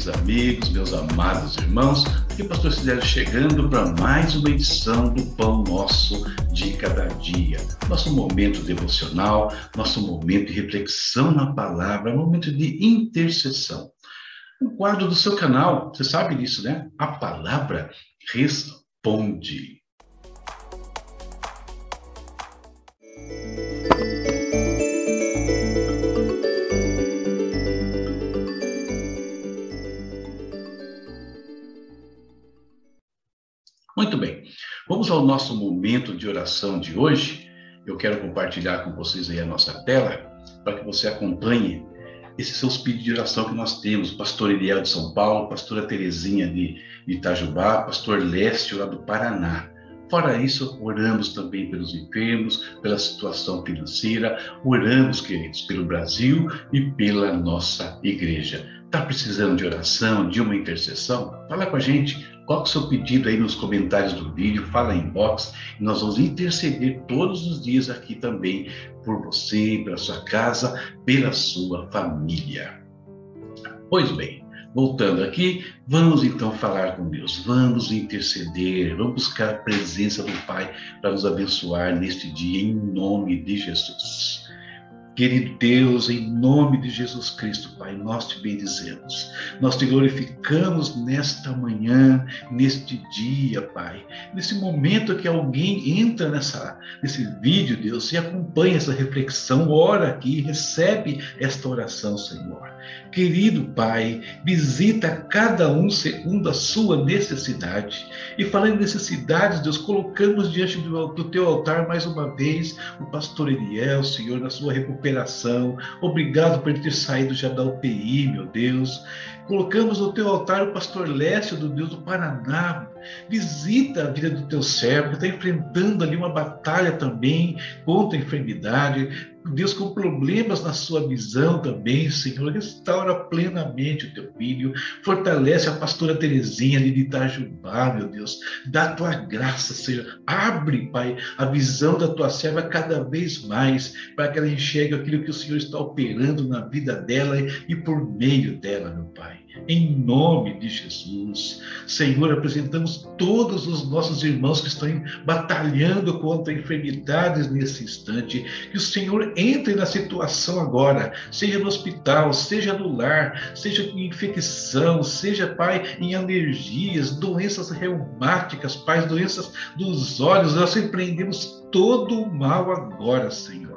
Queridos amigos, meus amados irmãos, aqui o Pastor Cidério chegando para mais uma edição do Pão Nosso de Cada Dia. Nosso momento devocional, nosso momento de reflexão na palavra, momento de intercessão. Um quadro do seu canal, você sabe disso, né? A palavra responde. Ao nosso momento de oração de hoje. Eu quero compartilhar com vocês aí a nossa tela para que você acompanhe esses seus pedidos de oração que nós temos. Pastor Eliel de São Paulo, pastora Terezinha de Itajubá, pastor Lécio lá do Paraná. Fora isso, oramos também pelos enfermos, pela situação financeira, oramos, queridos, pelo Brasil e pela nossa igreja. Está precisando de oração, de uma intercessão? Fala com a gente, coloque seu pedido aí nos comentários do vídeo, fala em box, e nós vamos interceder todos os dias aqui também por você, pela sua casa, pela sua família. Pois bem, voltando aqui, vamos então falar com Deus, vamos interceder, vamos buscar a presença do Pai para nos abençoar neste dia, em nome de Jesus. Querido Deus, em nome de Jesus Cristo, Pai, nós te bendizemos. Nós te glorificamos nesta manhã, neste dia, Pai. Nesse momento que alguém entra nessa, nesse vídeo, Deus, e acompanha essa reflexão, ora aqui, recebe esta oração, Senhor. Querido Pai, visita cada um segundo a sua necessidade. E falando em necessidades, Deus, colocamos diante do, do teu altar mais uma vez o pastor Eliel, Senhor, na sua recuperação recuperação. Obrigado por ter saído já da UPI, meu Deus. Colocamos no teu altar o pastor Lécio do Deus do Paraná. Visita a vida do teu servo, que está enfrentando ali uma batalha também contra a enfermidade. Deus, com problemas na sua visão também, Senhor, restaura plenamente o teu filho, fortalece a pastora Terezinha de Itajubá, meu Deus, dá a tua graça, Senhor, abre, Pai, a visão da tua serva cada vez mais, para que ela enxergue aquilo que o Senhor está operando na vida dela e por meio dela, meu Pai em nome de Jesus. Senhor, apresentamos todos os nossos irmãos que estão batalhando contra enfermidades nesse instante. Que o Senhor entre na situação agora, seja no hospital, seja no lar, seja em infecção, seja, Pai, em alergias, doenças reumáticas, Pai, doenças dos olhos. Nós repreendemos todo o mal agora, Senhor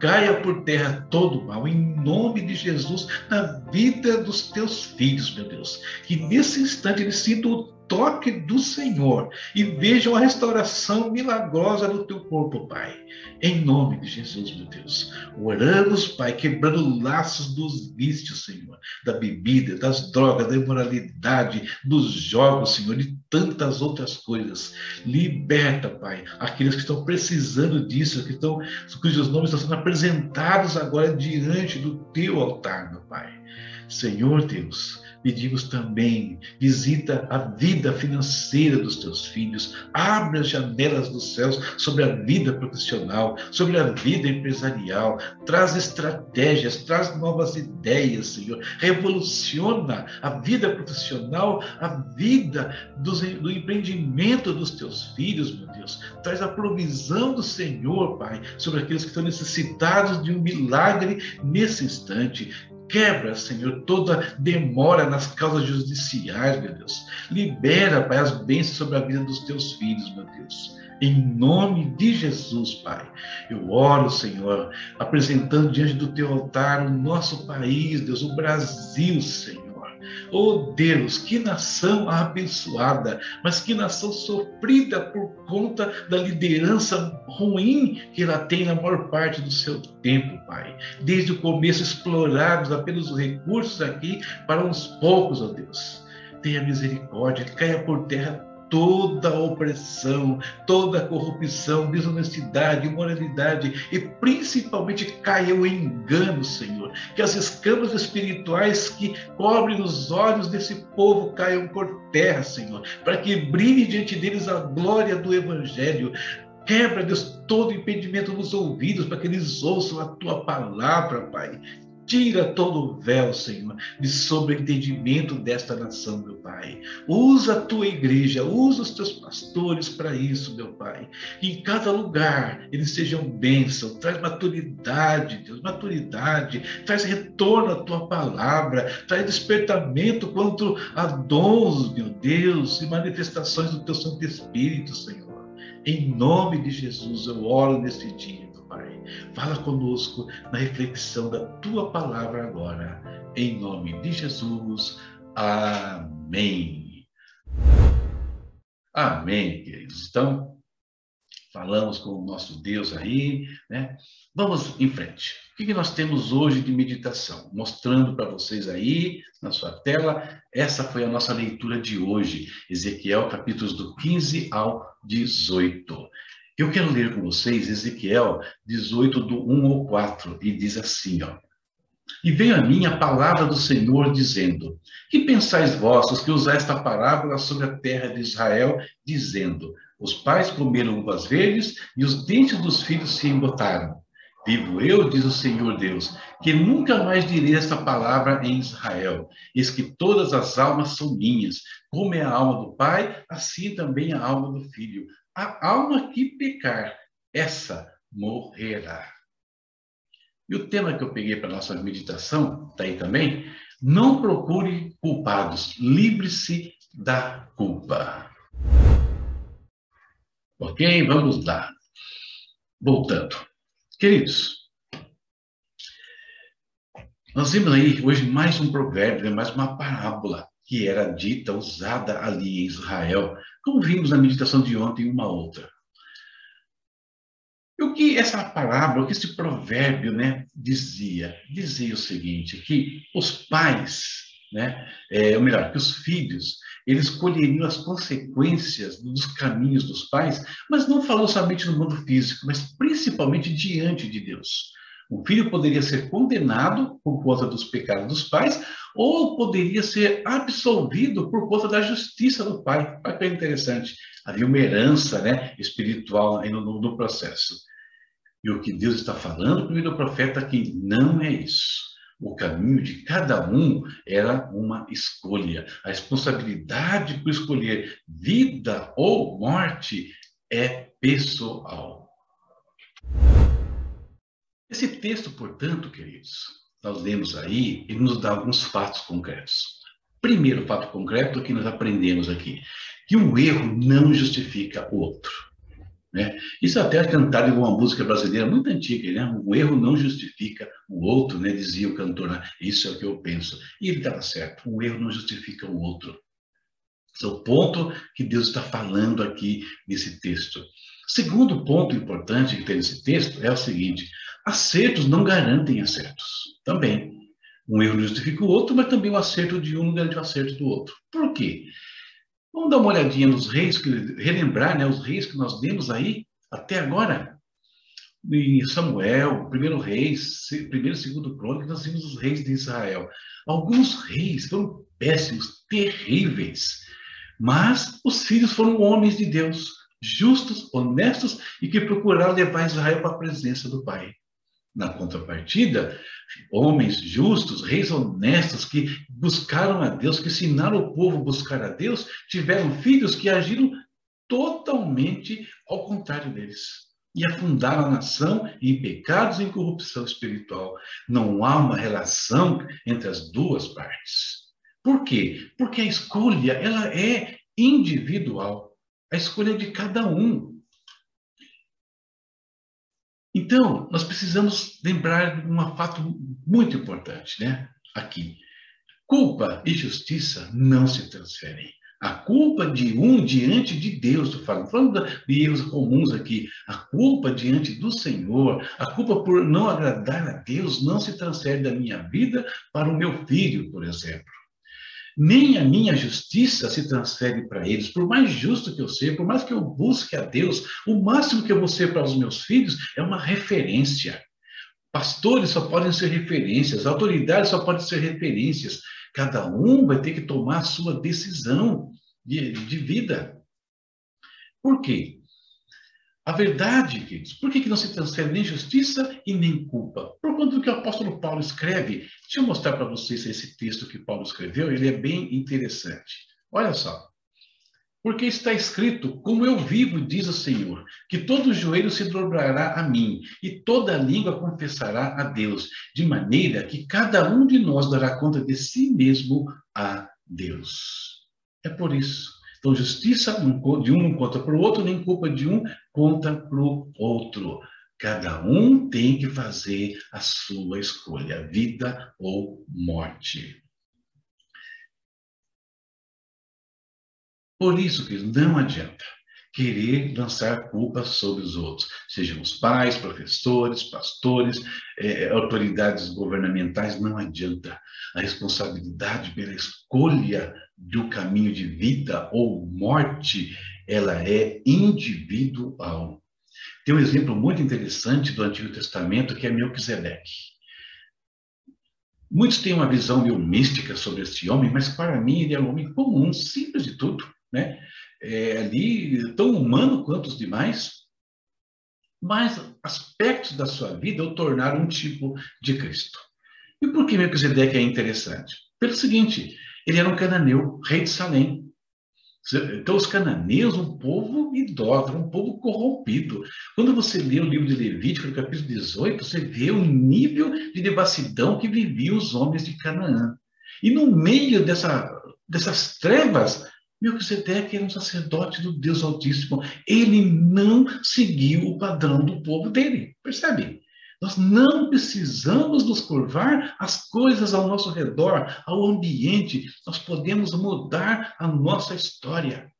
caia por terra todo mal, em nome de Jesus, na vida dos teus filhos, meu Deus. Que nesse instante eles sintam toque do Senhor e vejam a restauração milagrosa do teu corpo, Pai. Em nome de Jesus, meu Deus. Oramos, Pai, quebrando laços dos vícios, Senhor, da bebida, das drogas, da imoralidade, dos jogos, Senhor, e tantas outras coisas. Liberta, Pai, aqueles que estão precisando disso, que estão, cujos nomes estão sendo apresentados agora diante do teu altar, meu Pai. Senhor Deus, pedimos também, visita a vida financeira dos teus filhos, abre as janelas dos céus sobre a vida profissional, sobre a vida empresarial, traz estratégias, traz novas ideias, Senhor, revoluciona a vida profissional, a vida dos, do empreendimento dos teus filhos, meu Deus, traz a provisão do Senhor, Pai, sobre aqueles que estão necessitados de um milagre nesse instante. Quebra, Senhor, toda demora nas causas judiciais, meu Deus. Libera, Pai, as bênçãos sobre a vida dos teus filhos, meu Deus. Em nome de Jesus, Pai. Eu oro, Senhor, apresentando diante do teu altar o nosso país, Deus, o Brasil, Senhor. Oh Deus, que nação abençoada, mas que nação sofrida por conta da liderança ruim que ela tem na maior parte do seu tempo, Pai. Desde o começo explorados apenas os recursos aqui para uns poucos, ó oh Deus. Tenha misericórdia, caia por terra toda opressão, toda corrupção, desonestidade, imoralidade e principalmente caia o engano, Senhor. Que as escamas espirituais que cobrem os olhos desse povo caiam por terra, Senhor, para que brilhe diante deles a glória do Evangelho. Quebra, Deus, todo impedimento nos ouvidos para que eles ouçam a tua palavra, Pai Tira todo o véu, Senhor, de sobreentendimento desta nação, meu Pai. Usa a tua igreja, usa os teus pastores para isso, meu Pai. Que em cada lugar eles sejam bênção. Traz maturidade, Deus, maturidade. Traz retorno à tua palavra. Traz despertamento quanto a dons, meu Deus, e manifestações do teu Santo Espírito, Senhor. Em nome de Jesus, eu oro nesse dia. Fala conosco na reflexão da tua palavra agora. Em nome de Jesus. Amém. Amém, queridos. Então, falamos com o nosso Deus aí, né? Vamos em frente. O que nós temos hoje de meditação? Mostrando para vocês aí na sua tela, essa foi a nossa leitura de hoje, Ezequiel, capítulos do 15 ao 18. Eu quero ler com vocês Ezequiel 18, do 1 ao 4, e diz assim, ó. E veio a mim a palavra do Senhor dizendo: Que pensais vossos que usar esta parábola sobre a terra de Israel, dizendo: Os pais comeram uvas verdes e os dentes dos filhos se embotaram. Vivo eu, diz o Senhor Deus, que nunca mais direi esta palavra em Israel. Eis que todas as almas são minhas. Como é a alma do pai, assim também a alma do filho. A alma que pecar, essa morrerá. E o tema que eu peguei para nossa meditação, está aí também. Não procure culpados, livre-se da culpa. Ok? Vamos lá. Voltando. Queridos, nós vimos aí hoje mais um provérbio, né, mais uma parábola que era dita, usada ali em Israel, como vimos na meditação de ontem, uma outra. E o que essa parábola, o que esse provérbio né, dizia? Dizia o seguinte, que os pais né? É, ou melhor, que os filhos, eles colheriam as consequências dos caminhos dos pais, mas não falou somente no mundo físico, mas principalmente diante de Deus. O filho poderia ser condenado por conta dos pecados dos pais, ou poderia ser absolvido por conta da justiça do pai. Olha que é interessante. Havia uma herança né, espiritual no, no processo. E o que Deus está falando para o profeta aqui não é isso. O caminho de cada um era uma escolha. A responsabilidade por escolher vida ou morte é pessoal. Esse texto, portanto, queridos, nós lemos aí, ele nos dá alguns fatos concretos. Primeiro fato concreto que nós aprendemos aqui, que um erro não justifica o outro. Né? Isso até é cantado em uma música brasileira muito antiga, né? Um erro não justifica o outro, né? Dizia o cantor, né? isso é o que eu penso. E ele estava certo, um erro não justifica o outro. Esse é o ponto que Deus está falando aqui nesse texto. Segundo ponto importante que tem nesse texto é o seguinte: acertos não garantem acertos. Também. Um erro justifica o outro, mas também o acerto de um não garante o acerto do outro. Por quê? Vamos dar uma olhadinha nos reis, que, relembrar né, os reis que nós vemos aí até agora. Em Samuel, primeiro reis, primeiro e segundo crônica, nós vimos os reis de Israel. Alguns reis foram péssimos, terríveis, mas os filhos foram homens de Deus, justos, honestos e que procuraram levar Israel para a presença do Pai. Na contrapartida, homens justos, reis honestos que buscaram a Deus, que ensinaram o povo a buscar a Deus, tiveram filhos que agiram totalmente ao contrário deles e afundaram a nação em pecados e em corrupção espiritual. Não há uma relação entre as duas partes. Por quê? Porque a escolha ela é individual. A escolha é de cada um. Então, nós precisamos lembrar de um fato muito importante, né? Aqui. Culpa e justiça não se transferem. A culpa de um diante de Deus, estou falando, falando de erros comuns aqui. A culpa diante do Senhor, a culpa por não agradar a Deus não se transfere da minha vida para o meu filho, por exemplo nem a minha justiça se transfere para eles. Por mais justo que eu seja, por mais que eu busque a Deus, o máximo que eu vou ser para os meus filhos é uma referência. Pastores só podem ser referências, autoridades só podem ser referências. Cada um vai ter que tomar a sua decisão de, de vida. Por quê? A verdade, queridos. Por que, não se transfere nem justiça e nem culpa? Por conta do que o apóstolo Paulo escreve. Deixa eu mostrar para vocês esse texto que Paulo escreveu, ele é bem interessante. Olha só. Porque está escrito: Como eu vivo, diz o Senhor, que todo joelho se dobrará a mim, e toda língua confessará a Deus, de maneira que cada um de nós dará conta de si mesmo a Deus. É por isso. Então, justiça de um não conta para o outro, nem culpa de um conta para o outro. Cada um tem que fazer a sua escolha, vida ou morte. Por isso que não adianta querer lançar culpa sobre os outros, sejam os pais, professores, pastores, eh, autoridades governamentais, não adianta. A responsabilidade pela escolha do caminho de vida ou morte, ela é individual. Tem um exemplo muito interessante do Antigo Testamento que é Melquisedeque. Muitos têm uma visão meio mística sobre esse homem, mas para mim ele é um homem comum, simples de tudo né? É, ali tão humano quanto os demais, mas aspectos da sua vida o tornaram um tipo de Cristo. E por que Melquisedeque é interessante? Pelo seguinte, ele era um cananeu, rei de Salém. Então, os cananeus, um povo idólatra, um povo corrompido. Quando você lê o livro de Levítico, capítulo 18, você vê o nível de devassidão que viviam os homens de Canaã. E no meio dessa, dessas trevas, Melquisedeque era um sacerdote do Deus Altíssimo. Ele não seguiu o padrão do povo dele. Percebe? Nós não precisamos nos curvar às coisas ao nosso redor, ao ambiente. Nós podemos mudar a nossa história.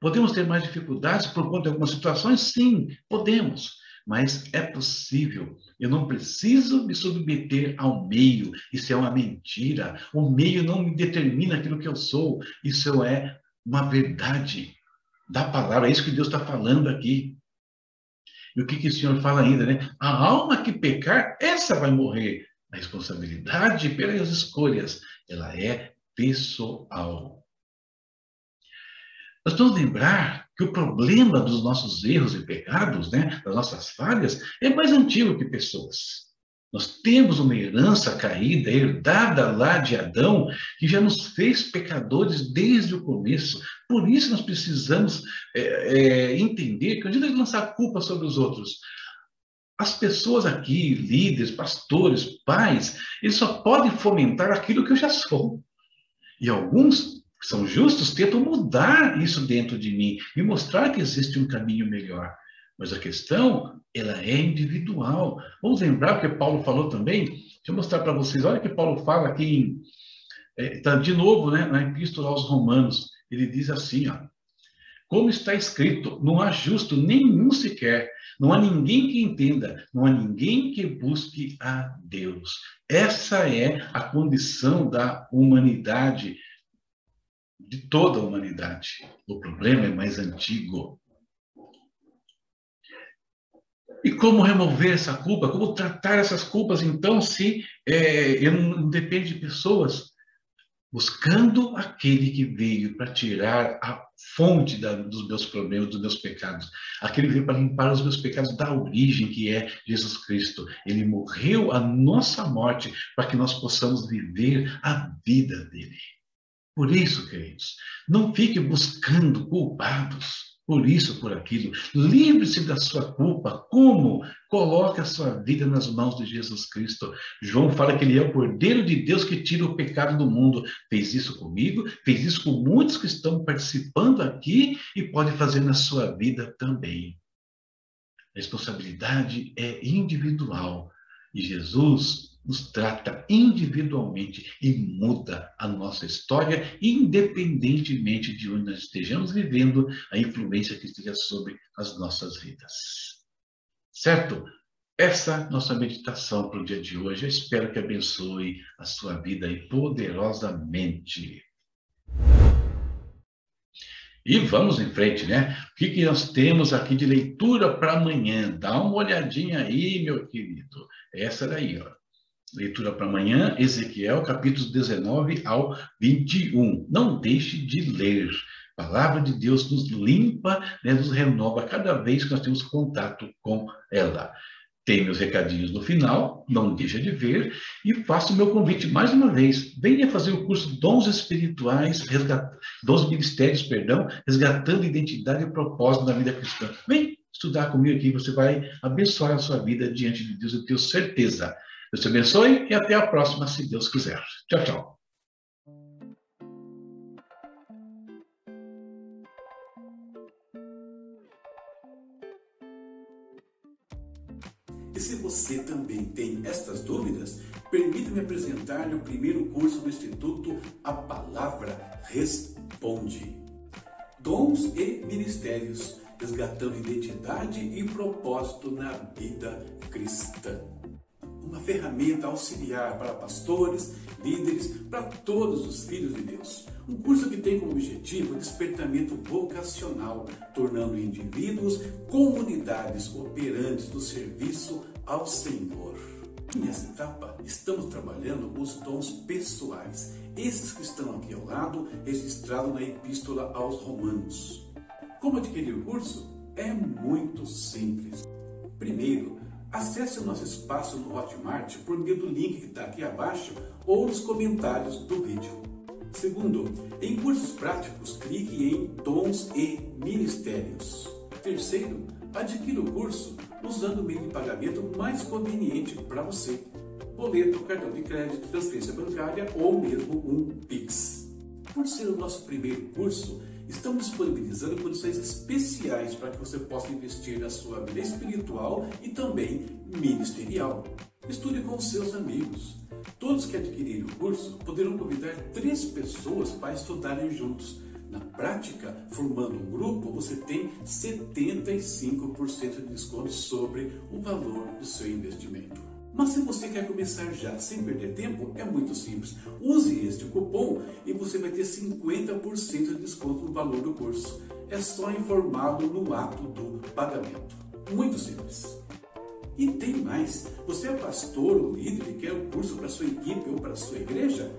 Podemos ter mais dificuldades por conta de algumas situações? Sim, podemos mas é possível. Eu não preciso me submeter ao meio. Isso é uma mentira. O meio não me determina aquilo que eu sou. Isso é uma verdade da palavra. É isso que Deus está falando aqui. E o que, que o Senhor fala ainda, né? A alma que pecar, essa vai morrer. A responsabilidade pelas escolhas, ela é pessoal. Nós vamos lembrar que o problema dos nossos erros e pecados, né, das nossas falhas, é mais antigo que pessoas. Nós temos uma herança caída, herdada lá de Adão, que já nos fez pecadores desde o começo. Por isso nós precisamos é, é, entender que, invés de lançar culpa sobre os outros, as pessoas aqui, líderes, pastores, pais, eles só podem fomentar aquilo que eu já sou. E alguns são justos, tentam mudar isso dentro de mim e mostrar que existe um caminho melhor. Mas a questão, ela é individual. Vamos lembrar que Paulo falou também, deixa eu mostrar para vocês, olha que Paulo fala aqui, em, é, tá de novo, né, na Epístola aos Romanos, ele diz assim, ó, como está escrito, não há justo nenhum sequer, não há ninguém que entenda, não há ninguém que busque a Deus. Essa é a condição da humanidade de toda a humanidade. O problema é mais antigo. E como remover essa culpa? Como tratar essas culpas, então, se é, eu não depende de pessoas? Buscando aquele que veio para tirar a fonte da, dos meus problemas, dos meus pecados. Aquele que veio para limpar os meus pecados da origem, que é Jesus Cristo. Ele morreu a nossa morte para que nós possamos viver a vida dele. Por isso, queridos, não fique buscando culpados por isso, por aquilo. Livre-se da sua culpa. Como? Coloque a sua vida nas mãos de Jesus Cristo. João fala que ele é o Cordeiro de Deus que tira o pecado do mundo. Fez isso comigo, fez isso com muitos que estão participando aqui e pode fazer na sua vida também. A responsabilidade é individual. E Jesus nos trata individualmente e muda a nossa história, independentemente de onde nós estejamos vivendo, a influência que esteja sobre as nossas vidas. Certo? Essa nossa meditação para o dia de hoje, eu espero que abençoe a sua vida aí poderosamente. E vamos em frente, né? O que, que nós temos aqui de leitura para amanhã? Dá uma olhadinha aí, meu querido. Essa daí, ó. Leitura para amanhã, Ezequiel, capítulos 19 ao 21. Não deixe de ler. A palavra de Deus nos limpa, né, nos renova cada vez que nós temos contato com ela. Tem meus recadinhos no final, não deixa de ver, e faço o meu convite mais uma vez. Venha fazer o curso Dons Espirituais, resgat... Dons Ministérios, perdão, resgatando identidade e propósito da vida cristã. Vem estudar comigo aqui, você vai abençoar a sua vida diante de Deus, eu tenho certeza. Deus te abençoe e até a próxima, se Deus quiser. Tchau, tchau. E se você também tem estas dúvidas, permita-me apresentar-lhe o primeiro curso do Instituto A Palavra Responde. Dons e Ministérios, resgatando identidade e propósito na vida cristã uma ferramenta auxiliar para pastores, líderes, para todos os filhos de Deus. Um curso que tem como objetivo o despertamento vocacional, tornando indivíduos comunidades operantes do serviço ao Senhor. Nessa etapa, estamos trabalhando os dons pessoais, esses que estão aqui ao lado, registrados na Epístola aos Romanos. Como adquirir o curso? É muito simples. Primeiro, Acesse o nosso espaço no Hotmart por meio do link que está aqui abaixo ou nos comentários do vídeo. Segundo, em cursos práticos, clique em Dons e Ministérios. Terceiro, adquira o curso usando o meio de pagamento mais conveniente para você. Boleto, cartão de crédito, transferência bancária ou mesmo um Pix. Por ser o nosso primeiro curso, estamos disponibilizando condições especiais para que você possa investir na sua vida espiritual e também ministerial. Estude com seus amigos. Todos que adquirirem o curso poderão convidar três pessoas para estudarem juntos. Na prática, formando um grupo, você tem 75% de desconto sobre o valor do seu investimento. Mas se você quer começar já sem perder tempo, é muito simples. Use este cupom e você vai ter 50% de desconto no valor do curso. É só informá-lo no ato do pagamento. Muito simples. E tem mais. Você é pastor ou líder e quer um curso para sua equipe ou para sua igreja?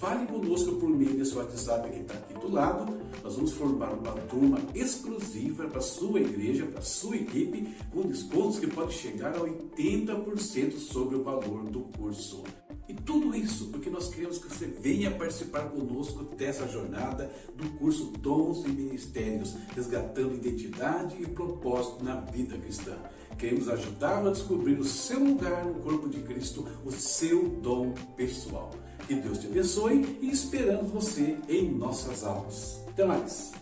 Fale conosco por meio desse WhatsApp que está aqui do lado. Nós vamos formar uma turma exclusiva para sua igreja, para sua equipe, com descontos que podem chegar a 80% sobre o valor do curso. E tudo isso porque nós queremos que você venha participar conosco dessa jornada do curso Dons e Ministérios, resgatando identidade e propósito na vida cristã. Queremos ajudá-lo a descobrir o seu lugar no corpo de Cristo, o seu dom pessoal. Que Deus te abençoe e esperamos você em nossas aulas. Até mais!